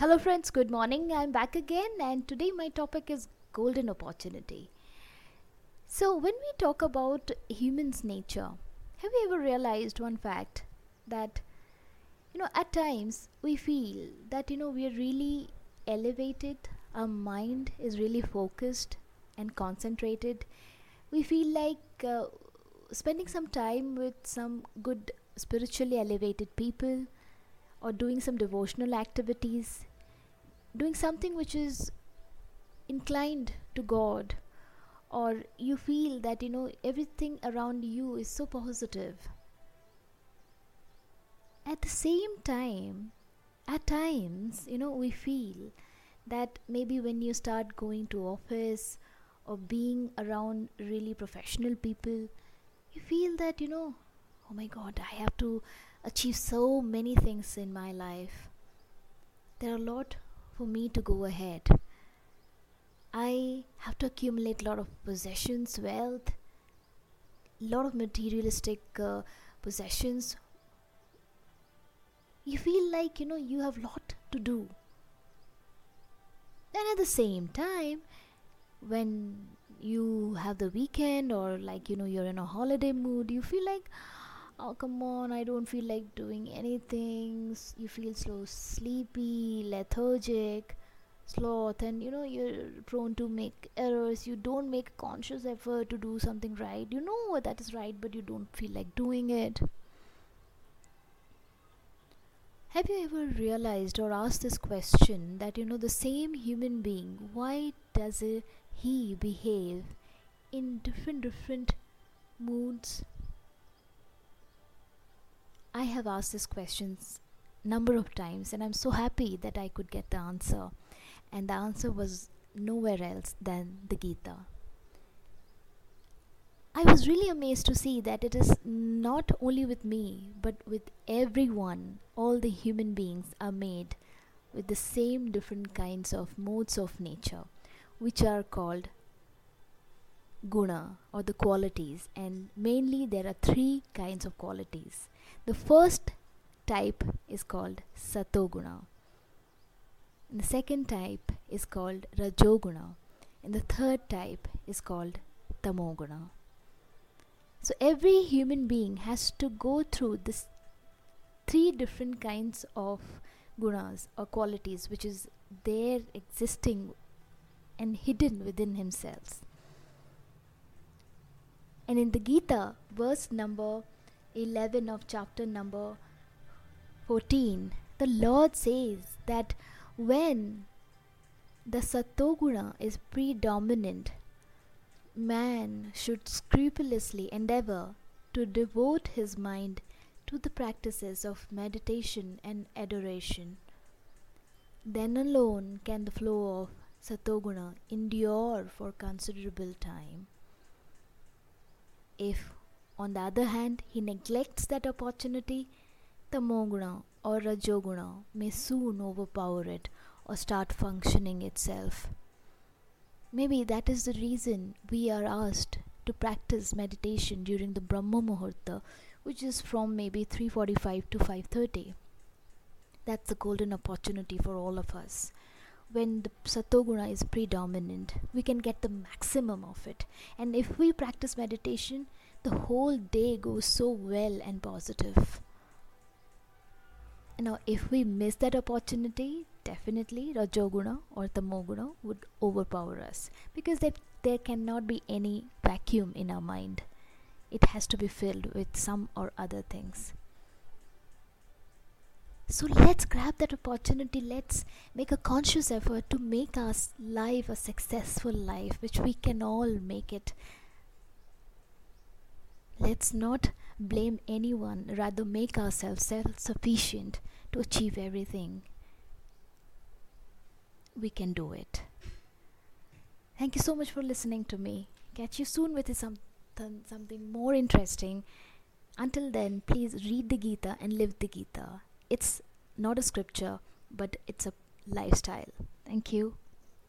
Hello, friends. Good morning. I'm back again, and today my topic is golden opportunity. So, when we talk about humans' nature, have you ever realized one fact that you know at times we feel that you know we are really elevated, our mind is really focused and concentrated. We feel like uh, spending some time with some good spiritually elevated people or doing some devotional activities, doing something which is inclined to God, or you feel that you know everything around you is so positive. At the same time, at times, you know, we feel that maybe when you start going to office or being around really professional people, you feel that you know, oh my god, I have to achieve so many things in my life. There are a lot for me to go ahead. I have to accumulate a lot of possessions, wealth, a lot of materialistic uh, possessions. You feel like you know you have a lot to do. Then at the same time, when you have the weekend or like you know you're in a holiday mood, you feel like oh come on i don't feel like doing anything. You feel so sleepy lethargic sloth and you know you're prone to make errors. You don't make conscious effort to do something right. You know that is right but you don't feel like doing it. Have you ever realized or asked this question that you know the same human being why does he behave in different different moods I have asked these questions number of times and I'm so happy that I could get the answer. And the answer was nowhere else than the Gita. I was really amazed to see that it is not only with me but with everyone. All the human beings are made with the same different kinds of modes of nature which are called guna or the qualities. And mainly there are three kinds of qualities the first type is called satoguna. The second type is called rajoguna. And the third type is called tamoguna. So every human being has to go through this three different kinds of gunas or qualities which is there existing and hidden within himself. And in the Gita, verse number 11 of chapter number 14, the Lord says that when the Satoguna is predominant, man should scrupulously endeavor to devote his mind to the practices of meditation and adoration. Then alone can the flow of Satoguna endure for considerable time. If, on the other hand, he neglects that opportunity, Tamoguna or Rajoguna may soon overpower it or start functioning itself. Maybe that is the reason we are asked to practice meditation during the Brahma Muhurta, which is from maybe 3:45 to 5:30. That's the golden opportunity for all of us when the satoguna is predominant we can get the maximum of it and if we practice meditation the whole day goes so well and positive now if we miss that opportunity definitely rajoguna or tamoguna would overpower us because there cannot be any vacuum in our mind it has to be filled with some or other things so let's grab that opportunity. Let's make a conscious effort to make our life a successful life, which we can all make it. Let's not blame anyone, rather, make ourselves self sufficient to achieve everything. We can do it. Thank you so much for listening to me. Catch you soon with something, something more interesting. Until then, please read the Gita and live the Gita it's not a scripture, but it's a lifestyle. Thank you.